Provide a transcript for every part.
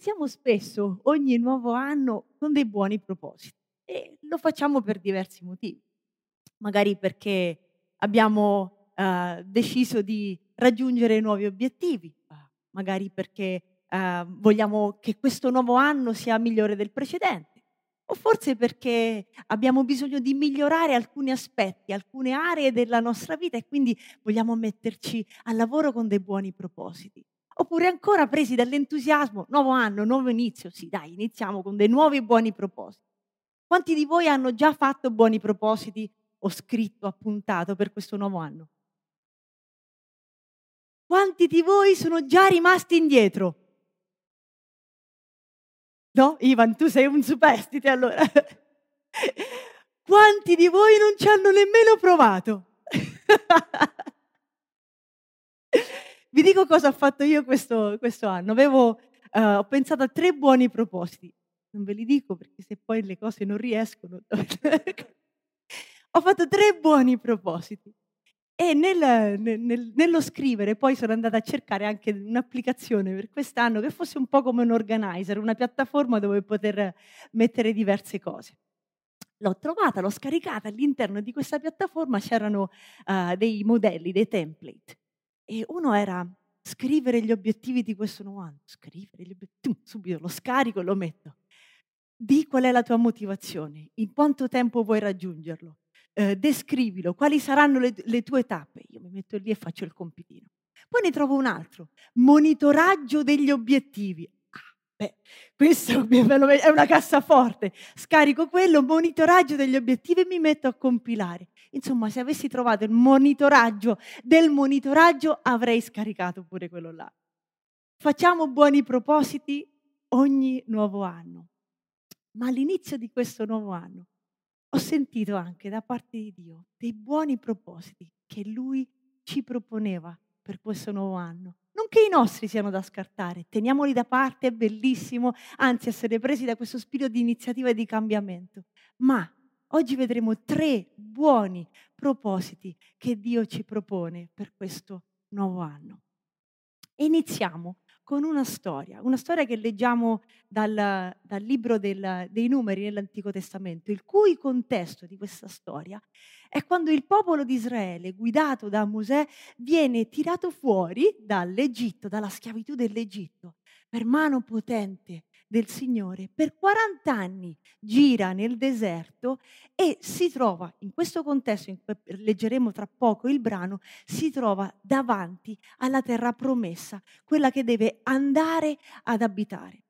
iniziamo spesso ogni nuovo anno con dei buoni propositi e lo facciamo per diversi motivi. Magari perché abbiamo eh, deciso di raggiungere nuovi obiettivi, magari perché eh, vogliamo che questo nuovo anno sia migliore del precedente, o forse perché abbiamo bisogno di migliorare alcuni aspetti, alcune aree della nostra vita e quindi vogliamo metterci al lavoro con dei buoni propositi. Oppure ancora presi dall'entusiasmo, nuovo anno, nuovo inizio, sì dai, iniziamo con dei nuovi buoni propositi. Quanti di voi hanno già fatto buoni propositi o scritto, appuntato per questo nuovo anno? Quanti di voi sono già rimasti indietro? No, Ivan, tu sei un superstite allora. Quanti di voi non ci hanno nemmeno provato? Vi dico cosa ho fatto io questo, questo anno. Avevo, uh, ho pensato a tre buoni propositi. Non ve li dico perché se poi le cose non riescono. ho fatto tre buoni propositi. E nel, nel, nello scrivere poi sono andata a cercare anche un'applicazione per quest'anno che fosse un po' come un organizer, una piattaforma dove poter mettere diverse cose. L'ho trovata, l'ho scaricata, all'interno di questa piattaforma c'erano uh, dei modelli, dei template. E uno era scrivere gli obiettivi di questo nuovo anno. Scrivere gli obiettivi, subito lo scarico e lo metto. Di qual è la tua motivazione, in quanto tempo vuoi raggiungerlo eh, descrivilo, quali saranno le, le tue tappe. Io mi metto lì e faccio il compitino. Poi ne trovo un altro, monitoraggio degli obiettivi. Beh, questo è una cassaforte. Scarico quello, monitoraggio degli obiettivi e mi metto a compilare. Insomma, se avessi trovato il monitoraggio del monitoraggio, avrei scaricato pure quello là. Facciamo buoni propositi ogni nuovo anno. Ma all'inizio di questo nuovo anno ho sentito anche da parte di Dio dei buoni propositi che Lui ci proponeva per questo nuovo anno. Non che i nostri siano da scartare, teniamoli da parte, è bellissimo, anzi essere presi da questo spirito di iniziativa e di cambiamento. Ma oggi vedremo tre buoni propositi che Dio ci propone per questo nuovo anno. iniziamo con una storia, una storia che leggiamo dal, dal libro del, dei numeri nell'Antico Testamento, il cui contesto di questa storia è quando il popolo di Israele, guidato da Mosè, viene tirato fuori dall'Egitto, dalla schiavitù dell'Egitto, per mano potente del Signore, per 40 anni gira nel deserto e si trova, in questo contesto, in cui leggeremo tra poco il brano, si trova davanti alla terra promessa, quella che deve andare ad abitare.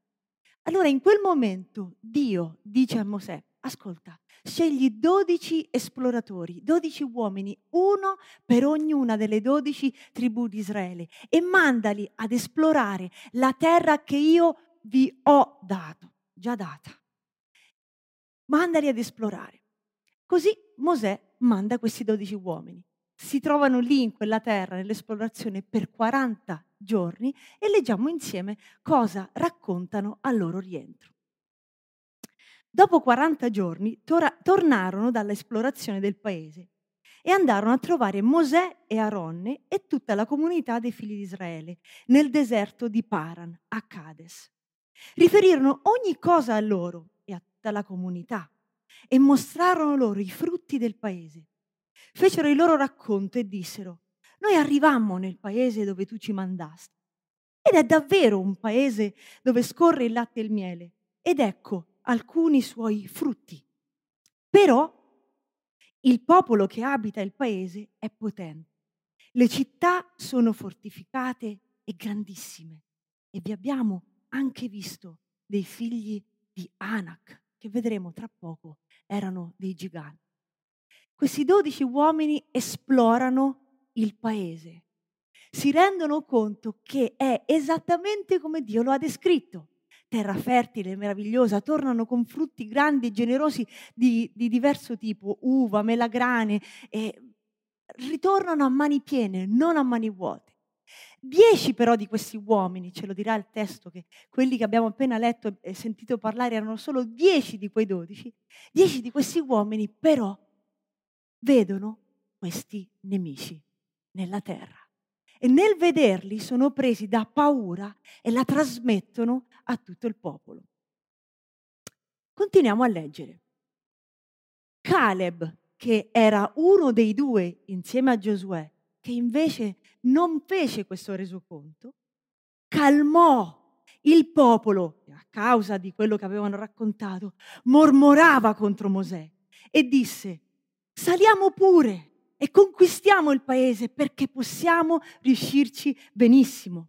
Allora in quel momento Dio dice a Mosè, ascolta, scegli 12 esploratori, 12 uomini, uno per ognuna delle 12 tribù di Israele e mandali ad esplorare la terra che io vi ho dato, già data. Mandali ad esplorare. Così Mosè manda questi dodici uomini. Si trovano lì in quella terra, nell'esplorazione, per 40 giorni e leggiamo insieme cosa raccontano al loro rientro. Dopo 40 giorni tor- tornarono dall'esplorazione del paese e andarono a trovare Mosè e Aronne e tutta la comunità dei figli di Israele nel deserto di Paran, a Cades. Riferirono ogni cosa a loro e a tutta la comunità e mostrarono loro i frutti del paese. Fecero il loro racconto e dissero, noi arrivammo nel paese dove tu ci mandasti ed è davvero un paese dove scorre il latte e il miele ed ecco alcuni suoi frutti. Però il popolo che abita il paese è potente. Le città sono fortificate e grandissime e vi abbiamo anche visto dei figli di Anak, che vedremo tra poco erano dei giganti. Questi dodici uomini esplorano il paese, si rendono conto che è esattamente come Dio lo ha descritto. Terra fertile, meravigliosa, tornano con frutti grandi e generosi di, di diverso tipo, uva, melagrane, ritornano a mani piene, non a mani vuote. Dieci però di questi uomini, ce lo dirà il testo, che quelli che abbiamo appena letto e sentito parlare erano solo dieci di quei dodici, dieci di questi uomini però vedono questi nemici nella terra e nel vederli sono presi da paura e la trasmettono a tutto il popolo. Continuiamo a leggere. Caleb, che era uno dei due insieme a Giosuè, che invece non fece questo resoconto, calmò il popolo, a causa di quello che avevano raccontato, mormorava contro Mosè e disse, saliamo pure e conquistiamo il paese perché possiamo riuscirci benissimo.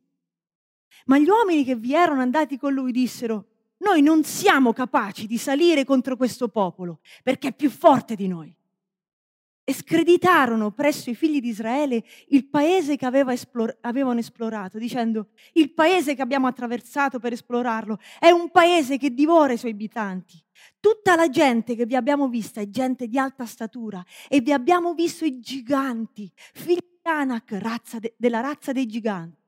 Ma gli uomini che vi erano andati con lui dissero, noi non siamo capaci di salire contro questo popolo perché è più forte di noi. E screditarono presso i figli di Israele il paese che aveva esplor- avevano esplorato, dicendo, il paese che abbiamo attraversato per esplorarlo è un paese che divora i suoi abitanti Tutta la gente che vi abbiamo vista è gente di alta statura e vi abbiamo visto i giganti, figli di Anak, razza de, della razza dei giganti.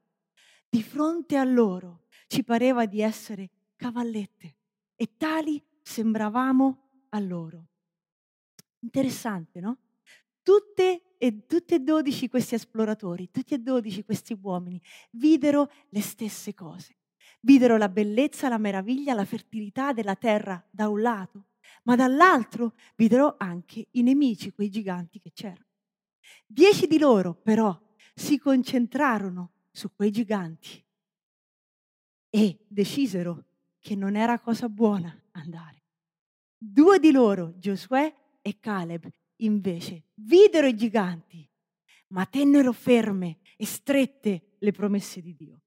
Di fronte a loro ci pareva di essere cavallette e tali sembravamo a loro. Interessante, no? Tutte e, tutti e dodici questi esploratori, tutti e dodici questi uomini videro le stesse cose. Videro la bellezza, la meraviglia, la fertilità della terra da un lato, ma dall'altro videro anche i nemici, quei giganti che c'erano. Dieci di loro però si concentrarono su quei giganti e decisero che non era cosa buona andare. Due di loro, Giosuè e Caleb, invece, videro i giganti, ma tennero ferme e strette le promesse di Dio.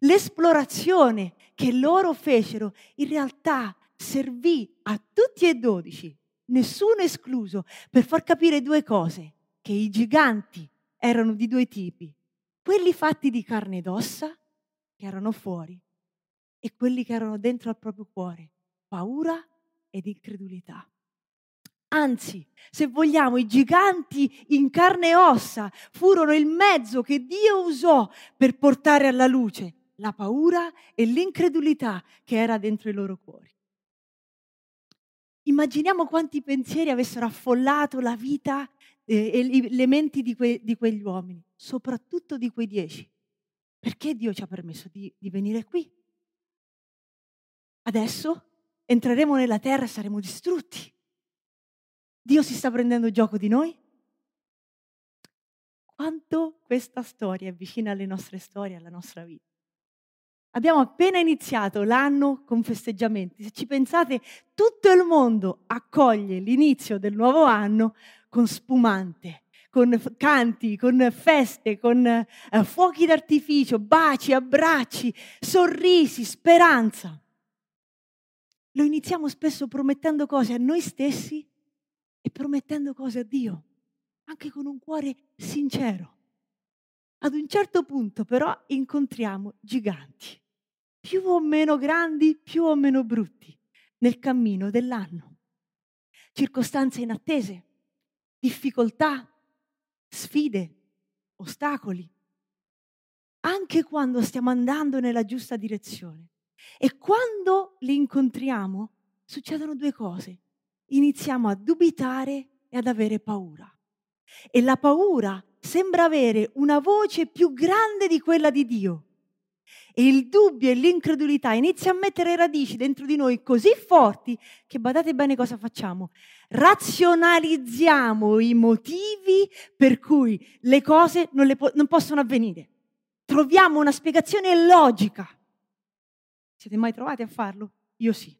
L'esplorazione che loro fecero in realtà servì a tutti e dodici, nessuno escluso, per far capire due cose, che i giganti erano di due tipi, quelli fatti di carne ed ossa, che erano fuori, e quelli che erano dentro al proprio cuore, paura ed incredulità. Anzi, se vogliamo, i giganti in carne e ossa furono il mezzo che Dio usò per portare alla luce la paura e l'incredulità che era dentro i loro cuori. Immaginiamo quanti pensieri avessero affollato la vita eh, e le menti di, que, di, quegli uomini, soprattutto di quei dieci. Perché Dio ci ha permesso di, di venire qui? Adesso entreremo nella terra e saremo distrutti. Dio si sta prendendo gioco di noi? Quanto questa storia è vicina alle nostre storie, alla nostra vita. Abbiamo appena iniziato l'anno con festeggiamenti. Se ci pensate, tutto il mondo accoglie l'inizio del nuovo anno con spumante, con canti, con feste, con eh, fuochi d'artificio, baci, abbracci, sorrisi, speranza. Lo iniziamo spesso promettendo cose a noi stessi e promettendo cose a Dio, anche con un cuore sincero. Ad un certo punto però incontriamo giganti, più o meno grandi, più o meno brutti, nel cammino dell'anno. Circostanze inattese, difficoltà, sfide, ostacoli, anche quando stiamo andando nella giusta direzione. E quando li incontriamo succedono due cose. Iniziamo a dubitare e ad avere paura. E la paura sembra avere una voce più grande di quella di Dio. E il dubbio e l'incredulità iniziano a mettere radici dentro di noi così forti che badate bene cosa facciamo. Razionalizziamo i motivi per cui le cose non, le po- non possono avvenire. Troviamo una spiegazione logica. Siete mai trovati a farlo? Io sì.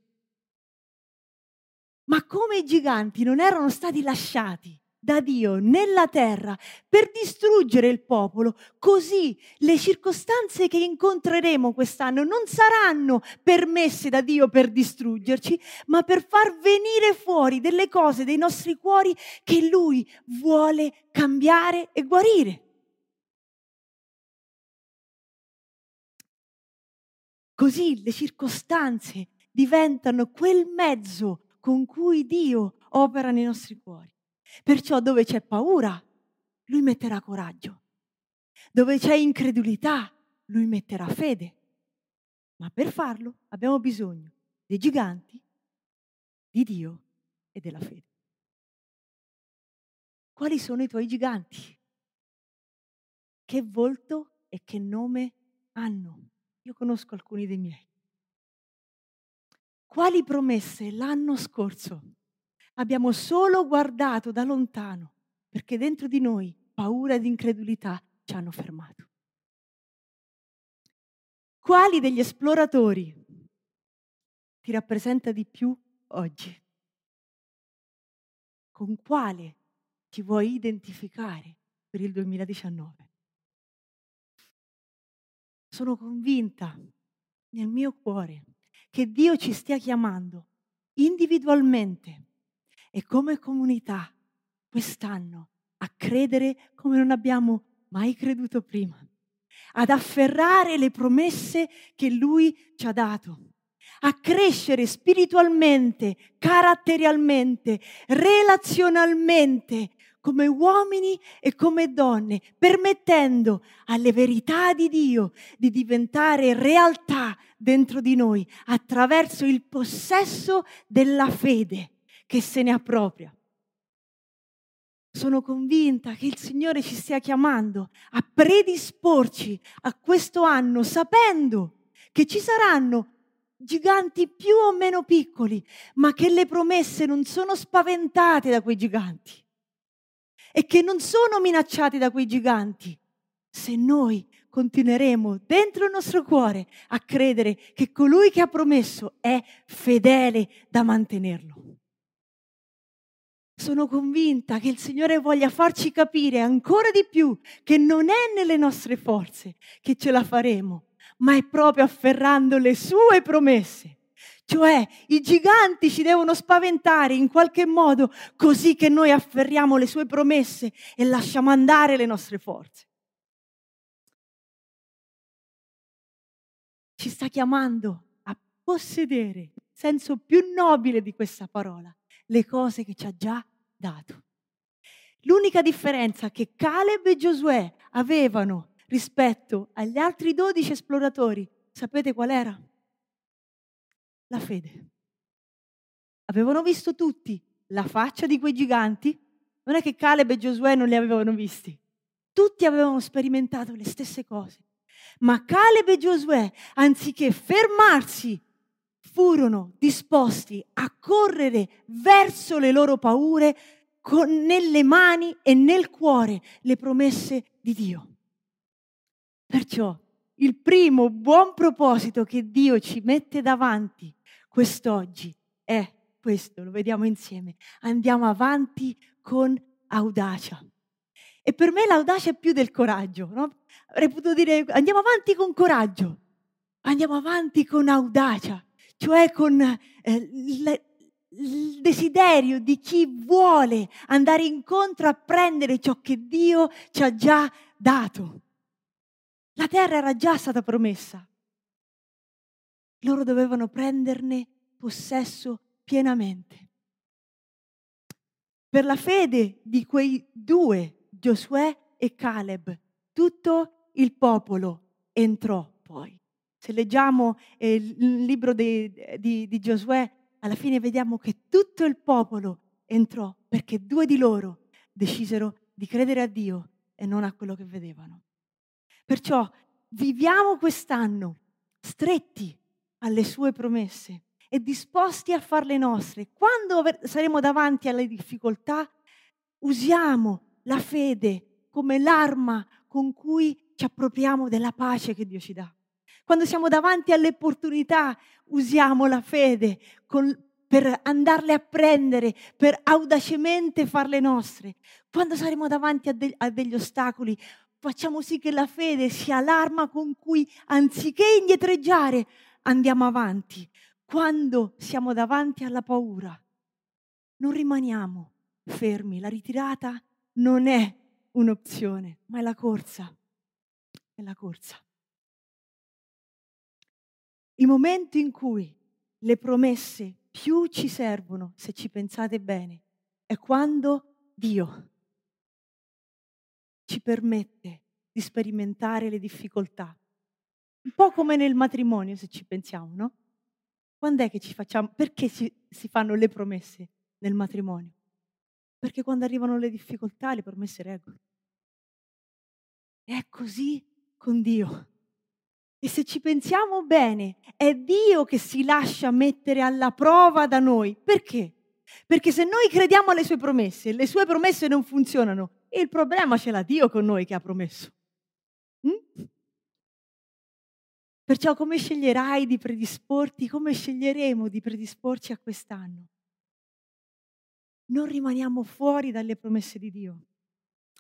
Ma come i giganti non erano stati lasciati da Dio nella terra per distruggere il popolo, così le circostanze che incontreremo quest'anno non saranno permesse da Dio per distruggerci, ma per far venire fuori delle cose dei nostri cuori che Lui vuole cambiare e guarire. Così le circostanze diventano quel mezzo con cui Dio opera nei nostri cuori. Perciò dove c'è paura, lui metterà coraggio. Dove c'è incredulità, lui metterà fede. Ma per farlo abbiamo bisogno dei giganti, di Dio e della fede. Quali sono i tuoi giganti? che volto e che nome hanno. Io conosco alcuni dei miei. Quali promesse l'anno scorso abbiamo solo guardato da lontano perché dentro di noi paura ed incredulità ci hanno fermato? Quali degli esploratori ti rappresenta di più oggi? Con quale ti vuoi identificare per il 2019? Sono convinta nel mio cuore che Dio ci stia chiamando individualmente e come comunità quest'anno a credere come non abbiamo mai creduto prima, ad afferrare le promesse che Lui ci ha dato, a crescere spiritualmente, caratterialmente, relazionalmente, come uomini e come donne, permettendo alle verità di Dio di diventare realtà dentro di noi attraverso il possesso della fede che se ne appropria. Sono convinta che il Signore ci stia chiamando a predisporci a questo anno sapendo che ci saranno giganti più o meno piccoli, ma che le promesse non sono spaventate da quei giganti e che non sono minacciati da quei giganti se noi continueremo dentro il nostro cuore a credere che colui che ha promesso è fedele da mantenerlo. Sono convinta che il Signore voglia farci capire ancora di più che non è nelle nostre forze che ce la faremo, ma è proprio afferrando le sue promesse. Cioè i giganti ci devono spaventare in qualche modo così che noi afferriamo le sue promesse e lasciamo andare le nostre forze. Ci sta chiamando a possedere, il senso più nobile di questa parola, le cose che ci ha già dato. L'unica differenza che Caleb e Giosuè avevano rispetto agli altri dodici esploratori, sapete qual era? La fede. Avevano visto tutti la faccia di quei giganti? Non è che Caleb e Giosuè non li avevano visti. Tutti avevano sperimentato le stesse cose. Ma Caleb e Giosuè, anziché fermarsi, furono disposti a correre verso le loro paure con nelle mani e nel cuore le promesse di Dio. Perciò il primo buon proposito che Dio ci mette davanti quest'oggi è questo, lo vediamo insieme. Andiamo avanti con audacia. E per me l'audacia è più del coraggio, no? Avrei potuto dire andiamo avanti con coraggio, andiamo avanti con audacia, cioè con eh, le, il desiderio di chi vuole andare incontro a prendere ciò che Dio ci ha già dato. La terra era già stata promessa. Loro dovevano prenderne possesso pienamente. Per la fede di quei due, Giosuè e Caleb, tutto il popolo entrò poi. Se leggiamo eh, il libro di, di, di Giosuè, alla fine vediamo che tutto il popolo entrò perché due di loro decisero di credere a Dio e non a quello che vedevano. Perciò viviamo quest'anno stretti alle sue promesse e disposti a farle nostre. Quando saremo davanti alle difficoltà, usiamo la fede come l'arma con cui ci appropriamo della pace che Dio ci dà. Quando siamo davanti alle opportunità, usiamo la fede con, per andarle a prendere, per audacemente farle nostre. Quando saremo davanti a, de, a degli ostacoli, facciamo sì che la fede sia l'arma con cui, anziché indietreggiare, andiamo avanti. Quando siamo davanti alla paura, non rimaniamo fermi. La ritirata non è un'opzione, ma è la corsa. È la corsa. Il momento in cui le promesse più ci servono, se ci pensate bene, è quando Dio ci permette di sperimentare le difficoltà. Un po' come nel matrimonio, se ci pensiamo, no? Quando è che ci facciamo, perché si, si fanno le promesse nel matrimonio? Perché quando arrivano le difficoltà le promesse reggono. è così con Dio. E se ci pensiamo bene, è Dio che si lascia mettere alla prova da noi. Perché? Perché se noi crediamo alle sue promesse le sue promesse non funzionano, il problema ce l'ha Dio con noi che ha promesso. Perciò come sceglierai di predisporti, come sceglieremo di predisporci a quest'anno? Non rimaniamo fuori dalle promesse di Dio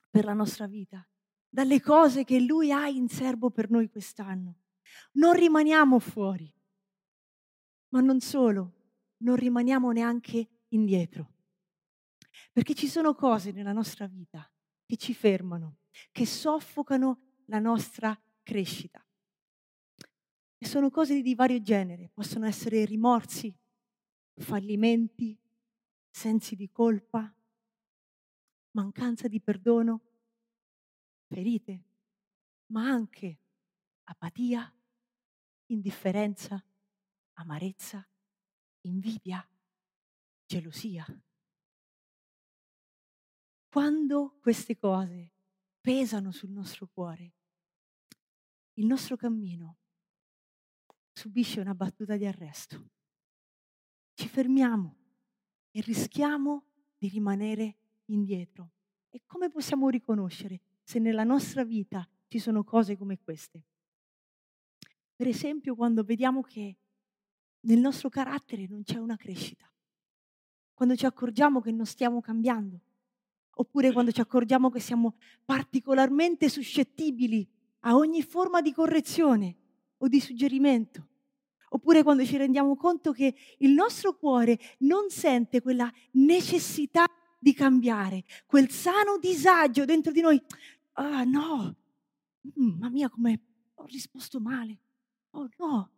per la nostra vita, dalle cose che Lui ha in serbo per noi quest'anno. Non rimaniamo fuori, ma non solo, non rimaniamo neanche indietro. Perché ci sono cose nella nostra vita che ci fermano, che soffocano la nostra crescita. E sono cose di vario genere, possono essere rimorsi, fallimenti, sensi di colpa, mancanza di perdono, ferite, ma anche apatia, indifferenza, amarezza, invidia, gelosia. Quando queste cose pesano sul nostro cuore, il nostro cammino subisce una battuta di arresto. Ci fermiamo e rischiamo di rimanere indietro. E come possiamo riconoscere se nella nostra vita ci sono cose come queste? Per esempio quando vediamo che nel nostro carattere non c'è una crescita, quando ci accorgiamo che non stiamo cambiando, oppure quando ci accorgiamo che siamo particolarmente suscettibili a ogni forma di correzione o di suggerimento, oppure quando ci rendiamo conto che il nostro cuore non sente quella necessità di cambiare, quel sano disagio dentro di noi. Ah no, mm, mamma mia come ho risposto male. Oh no,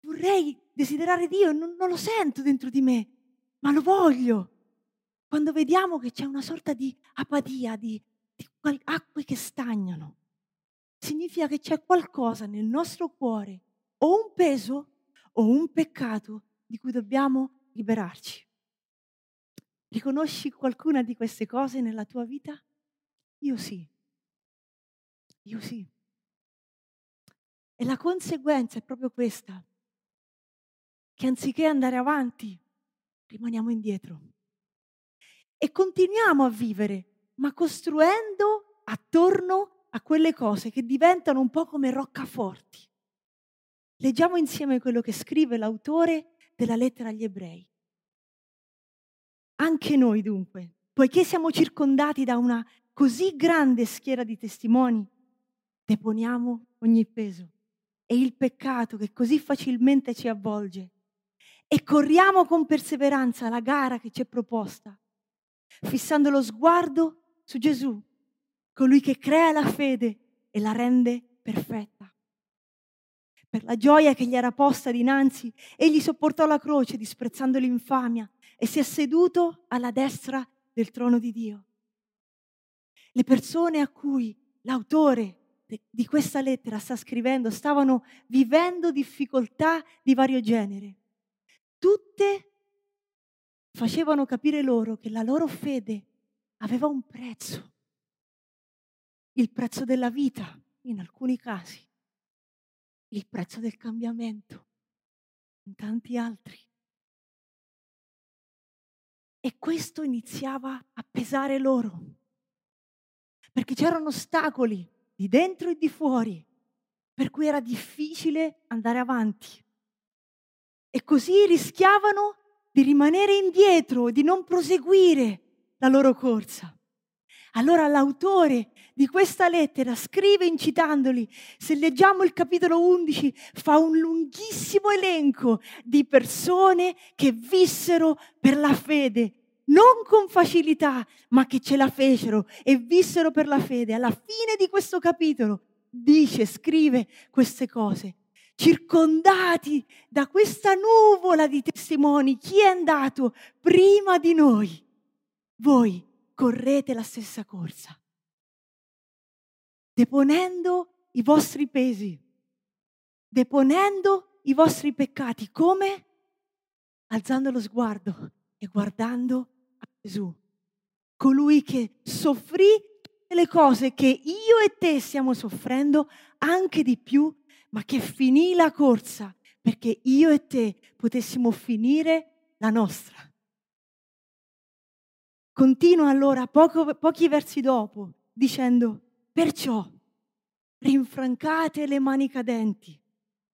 vorrei desiderare Dio, non, non lo sento dentro di me, ma lo voglio. Quando vediamo che c'è una sorta di apatia, di, di acque che stagnano, significa che c'è qualcosa nel nostro cuore, o un peso o un peccato di cui dobbiamo liberarci. Riconosci qualcuna di queste cose nella tua vita? Io sì. Io sì. E la conseguenza è proprio questa, che anziché andare avanti, rimaniamo indietro. E continuiamo a vivere, ma costruendo attorno a quelle cose che diventano un po' come roccaforti. Leggiamo insieme quello che scrive l'autore della lettera agli ebrei. Anche noi dunque, poiché siamo circondati da una così grande schiera di testimoni, deponiamo ogni peso e il peccato che così facilmente ci avvolge e corriamo con perseveranza la gara che ci è proposta, fissando lo sguardo su Gesù, colui che crea la fede e la rende perfetta. Per la gioia che gli era posta dinanzi, egli sopportò la croce disprezzando l'infamia e si è seduto alla destra del trono di Dio. Le persone a cui l'autore di questa lettera sta scrivendo stavano vivendo difficoltà di vario genere. Tutte facevano capire loro che la loro fede aveva un prezzo, il prezzo della vita in alcuni casi, il prezzo del cambiamento in tanti altri. E questo iniziava a pesare loro, perché c'erano ostacoli di dentro e di fuori, per cui era difficile andare avanti. E così rischiavano di rimanere indietro, di non proseguire la loro corsa. Allora l'autore di questa lettera scrive incitandoli, se leggiamo il capitolo 11, fa un lunghissimo elenco di persone che vissero per la fede non con facilità, ma che ce la fecero e vissero per la fede. Alla fine di questo capitolo dice, scrive queste cose. Circondati da questa nuvola di testimoni, chi è andato prima di noi? Voi correte la stessa corsa, deponendo i vostri pesi, deponendo i vostri peccati. Come? Alzando lo sguardo e guardando Gesù, colui che soffrì le cose che io e te stiamo soffrendo, anche di più, ma che finì la corsa perché io e te potessimo finire la nostra. Continua allora poco, pochi versi dopo dicendo, perciò rinfrancate le mani cadenti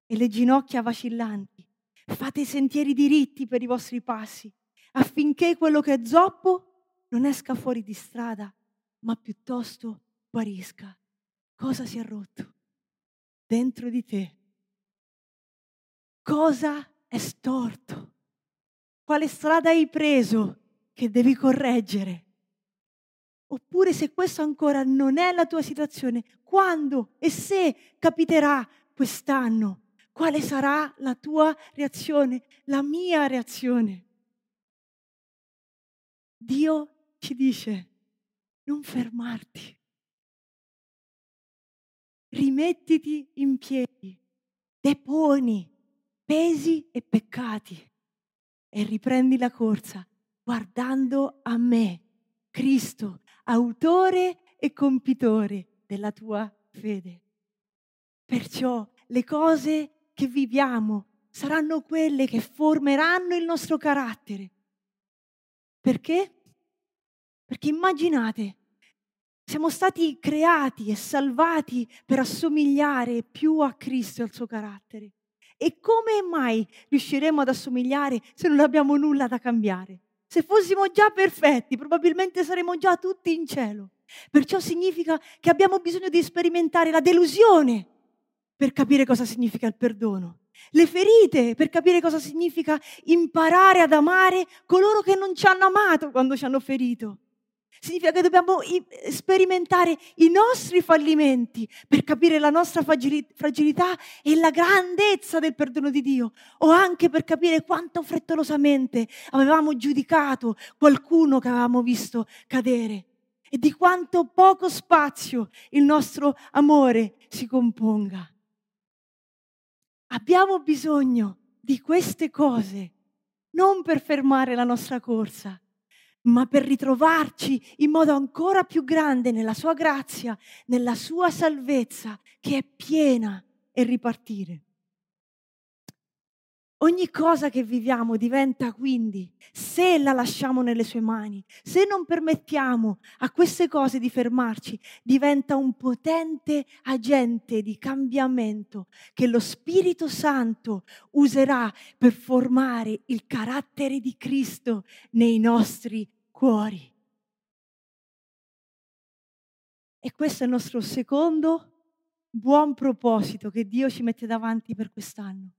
e le ginocchia vacillanti, fate sentieri diritti per i vostri passi, affinché quello che è zoppo non esca fuori di strada, ma piuttosto guarisca. Cosa si è rotto? Dentro di te. Cosa è storto? Quale strada hai preso che devi correggere? Oppure se questo ancora non è la tua situazione, quando e se capiterà quest'anno, quale sarà la tua reazione, la mia reazione? Dio ci dice, non fermarti, rimettiti in piedi, deponi pesi e peccati e riprendi la corsa guardando a me, Cristo, autore e compitore della tua fede. Perciò le cose che viviamo saranno quelle che formeranno il nostro carattere. Perché? Perché immaginate, siamo stati creati e salvati per assomigliare più a Cristo e al suo carattere. E come mai riusciremo ad assomigliare se non abbiamo nulla da cambiare? Se fossimo già perfetti, probabilmente saremmo già tutti in cielo. Perciò significa che abbiamo bisogno di sperimentare la delusione per capire cosa significa il perdono, le ferite per capire cosa significa imparare ad amare coloro che non ci hanno amato quando ci hanno ferito. Significa che dobbiamo sperimentare i nostri fallimenti per capire la nostra fragilità e la grandezza del perdono di Dio, o anche per capire quanto frettolosamente avevamo giudicato qualcuno che avevamo visto cadere e di quanto poco spazio il nostro amore si componga. Abbiamo bisogno di queste cose non per fermare la nostra corsa, ma per ritrovarci in modo ancora più grande nella sua grazia, nella sua salvezza che è piena e ripartire. Ogni cosa che viviamo diventa quindi, se la lasciamo nelle sue mani, se non permettiamo a queste cose di fermarci, diventa un potente agente di cambiamento che lo Spirito Santo userà per formare il carattere di Cristo nei nostri cuori. E questo è il nostro secondo buon proposito che Dio ci mette davanti per quest'anno.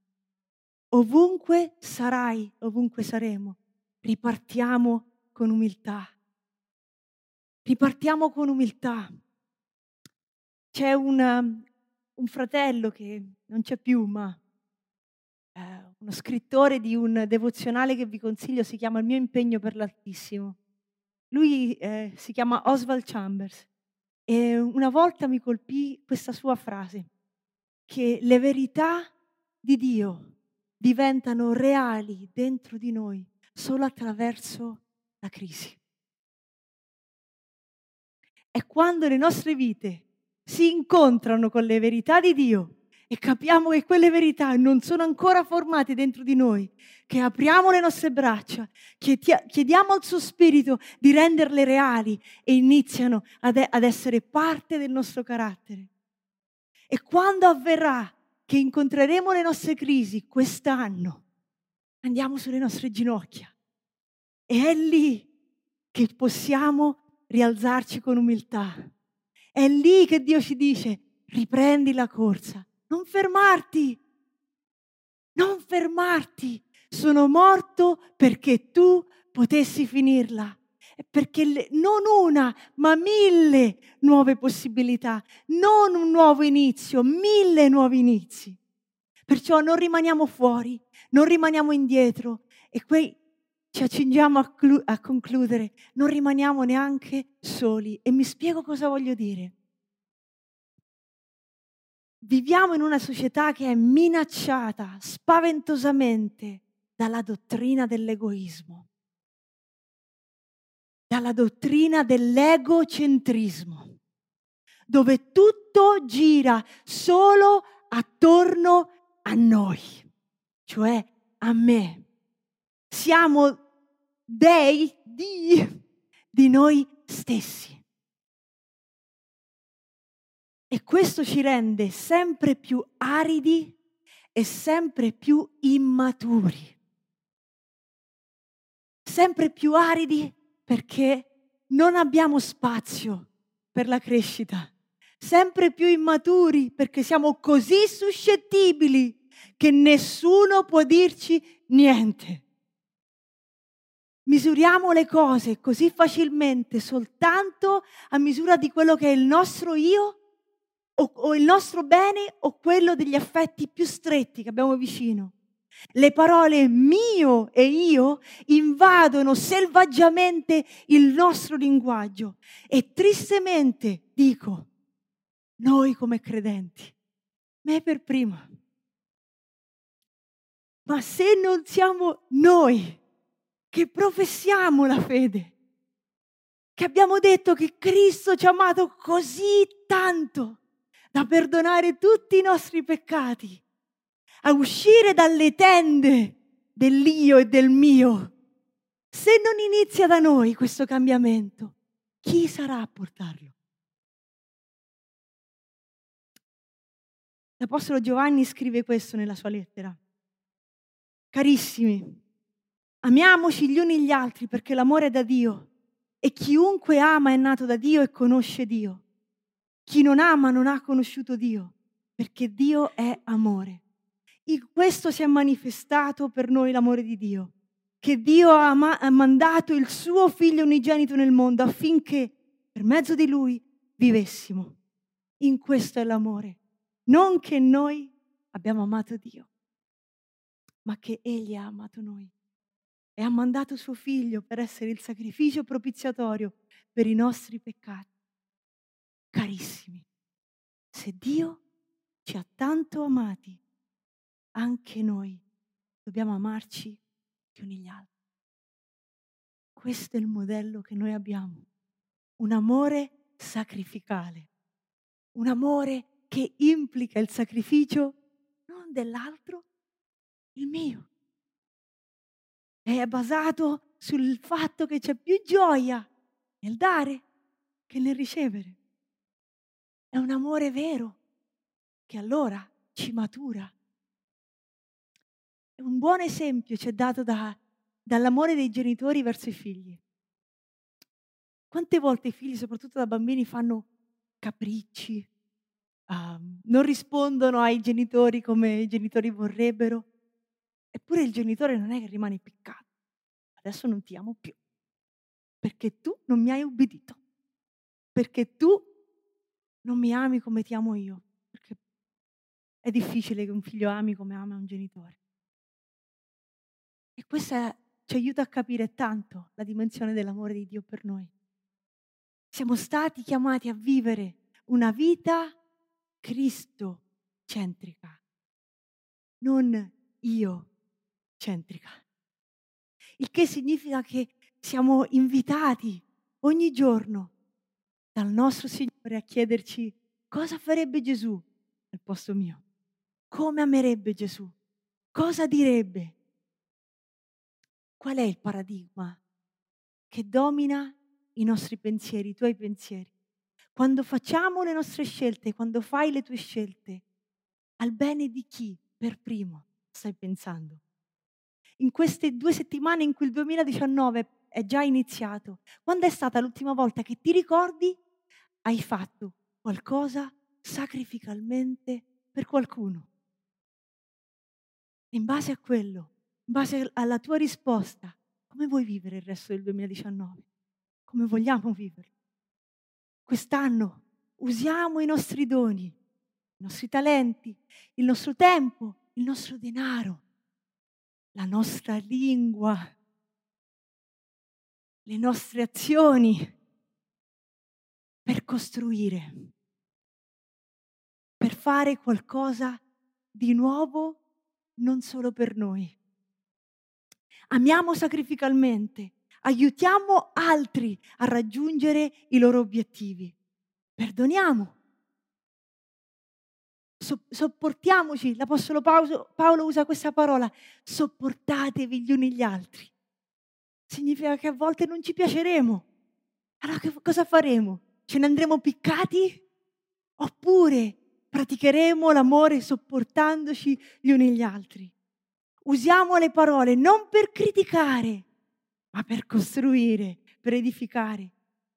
Ovunque sarai, ovunque saremo, ripartiamo con umiltà. Ripartiamo con umiltà. C'è una, un fratello che non c'è più, ma eh, uno scrittore di un devozionale che vi consiglio, si chiama Il mio impegno per l'Altissimo. Lui eh, si chiama Oswald Chambers e una volta mi colpì questa sua frase, che le verità di Dio diventano reali dentro di noi solo attraverso la crisi. È quando le nostre vite si incontrano con le verità di Dio e capiamo che quelle verità non sono ancora formate dentro di noi, che apriamo le nostre braccia, chiediamo al suo spirito di renderle reali e iniziano ad, ad essere parte del nostro carattere. E quando avverrà che incontreremo le nostre crisi quest'anno, andiamo sulle nostre ginocchia e è lì che possiamo rialzarci con umiltà. È lì che Dio ci dice, riprendi la corsa, non fermarti, non fermarti. Sono morto perché tu potessi finirla. Perché non una, ma mille nuove possibilità, non un nuovo inizio, mille nuovi inizi. Perciò non rimaniamo fuori, non rimaniamo indietro e qui ci accingiamo a, clu- a concludere, non rimaniamo neanche soli. E mi spiego cosa voglio dire. Viviamo in una società che è minacciata spaventosamente dalla dottrina dell'egoismo, dalla dottrina dell'egocentrismo. dove tutto gira solo attorno a noi, cioè a me. Siamo dei di, di noi stessi. E questo ci rende sempre più aridi e sempre più immaturi. Sempre più aridi perché non abbiamo spazio per la crescita. Sempre più immaturi perché siamo così suscettibili che nessuno può dirci niente. Misuriamo le cose così facilmente soltanto a misura di quello che è il nostro io o, o il nostro bene o quello degli affetti più stretti che abbiamo vicino. Le parole mio e io invadono selvaggiamente il nostro linguaggio e tristemente dico, noi come credenti, me per prima. Ma se non siamo noi che professiamo la fede, che abbiamo detto che Cristo ci ha amato così tanto, da perdonare tutti i nostri peccati, a uscire dalle tende dell'io e del mio. Se non inizia da noi questo cambiamento, chi sarà a portarlo? L'Apostolo Giovanni scrive questo nella sua lettera. Carissimi, amiamoci gli uni gli altri perché l'amore è da Dio e chiunque ama è nato da Dio e conosce Dio. Chi non ama non ha conosciuto Dio, perché Dio è amore. In questo si è manifestato per noi l'amore di Dio, che Dio ha, ma- ha mandato il suo figlio unigenito nel mondo affinché per mezzo di lui vivessimo. In questo è l'amore, non che noi abbiamo amato Dio, ma che Egli ha amato noi e ha mandato suo figlio per essere il sacrificio propiziatorio per i nostri peccati carissimi, se Dio ci ha tanto amati, anche noi dobbiamo amarci gli uni gli altri. Questo è il modello che noi abbiamo, un amore sacrificale, un amore che implica il sacrificio non dell'altro, il mio. È basato sul fatto che c'è più gioia nel dare che nel ricevere. È un amore vero che allora ci matura. Un buon esempio ci è dato da, dall'amore dei genitori verso i figli. Quante volte i figli, soprattutto da bambini, fanno capricci, um, non rispondono ai genitori come i genitori vorrebbero, eppure il genitore non è che rimane piccato. Adesso non ti amo più, perché tu non mi hai ubbidito, perché tu non mi ami come ti amo io, perché è difficile che un figlio ami come ama un genitore. E questo ci aiuta a capire tanto la dimensione dell'amore di Dio per noi. Siamo stati chiamati a vivere una vita Cristo-centrica, non io-centrica. Il che significa che siamo invitati ogni giorno dal nostro Signore a chiederci cosa farebbe Gesù al posto mio, come amerebbe Gesù, cosa direbbe, qual è il paradigma che domina i nostri pensieri, i tuoi pensieri. Quando facciamo le nostre scelte, quando fai le tue scelte, al bene di chi per primo stai pensando? In queste due settimane in cui il 2019 è già iniziato, quando è stata l'ultima volta che ti ricordi hai fatto qualcosa sacrificalmente per qualcuno. in base a quello, in base alla tua risposta, come vuoi vivere il resto del 2019? Come vogliamo vivere? Quest'anno usiamo i nostri doni, i nostri talenti, il nostro tempo, il nostro denaro, la nostra lingua, le nostre azioni per costruire, per fare qualcosa di nuovo non solo per noi. Amiamo sacrificalmente, aiutiamo altri a raggiungere i loro obiettivi, perdoniamo so- sopportiamoci, l'Apostolo Paolo, Paolo usa questa parola, sopportatevi gli uni gli altri. Significa che a volte non ci piaceremo. Allora che cosa faremo? Ce ne andremo piccati? Oppure praticheremo l'amore sopportandoci gli uni gli altri? Usiamo le parole non per criticare, ma per costruire, per edificare.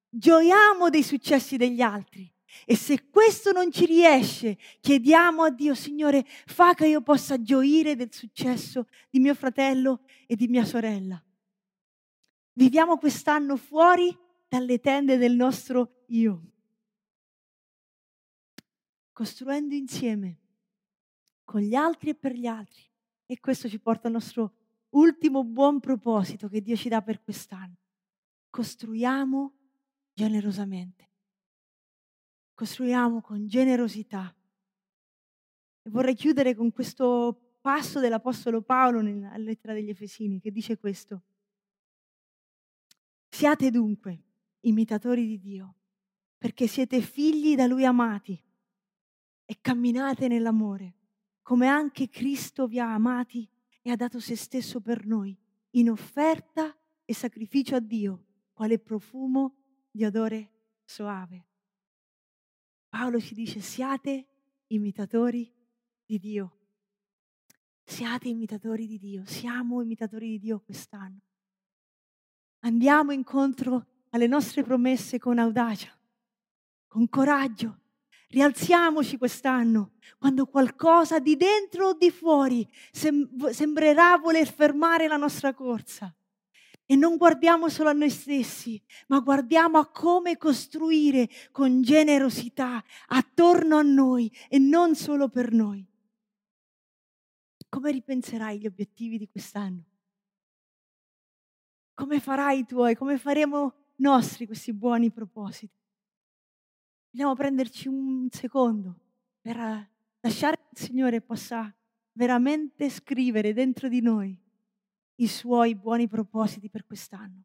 Gioiamo dei successi degli altri. E se questo non ci riesce, chiediamo a Dio, Signore, fa che io possa gioire del successo di mio fratello e di mia sorella. Viviamo quest'anno fuori dalle tende del nostro io, costruendo insieme con gli altri e per gli altri. E questo ci porta al nostro ultimo buon proposito che Dio ci dà per quest'anno. Costruiamo generosamente. Costruiamo con generosità. E vorrei chiudere con questo passo dell'Apostolo Paolo nella lettera degli Efesini che dice questo. Siate dunque imitatori di Dio, perché siete figli da Lui amati e camminate nell'amore, come anche Cristo vi ha amati e ha dato se stesso per noi, in offerta e sacrificio a Dio, quale profumo di odore soave. Paolo ci dice siate imitatori di Dio. Siate imitatori di Dio, siamo imitatori di Dio quest'anno. Andiamo incontro alle nostre promesse con audacia, con coraggio. Rialziamoci quest'anno quando qualcosa di dentro o di fuori sem- sembrerà voler fermare la nostra corsa. E non guardiamo solo a noi stessi, ma guardiamo a come costruire con generosità attorno a noi e non solo per noi. Come ripenserai gli obiettivi di quest'anno? Come farai i tuoi? Come faremo nostri questi buoni propositi? Dobbiamo prenderci un secondo per lasciare che il Signore possa veramente scrivere dentro di noi i suoi buoni propositi per quest'anno.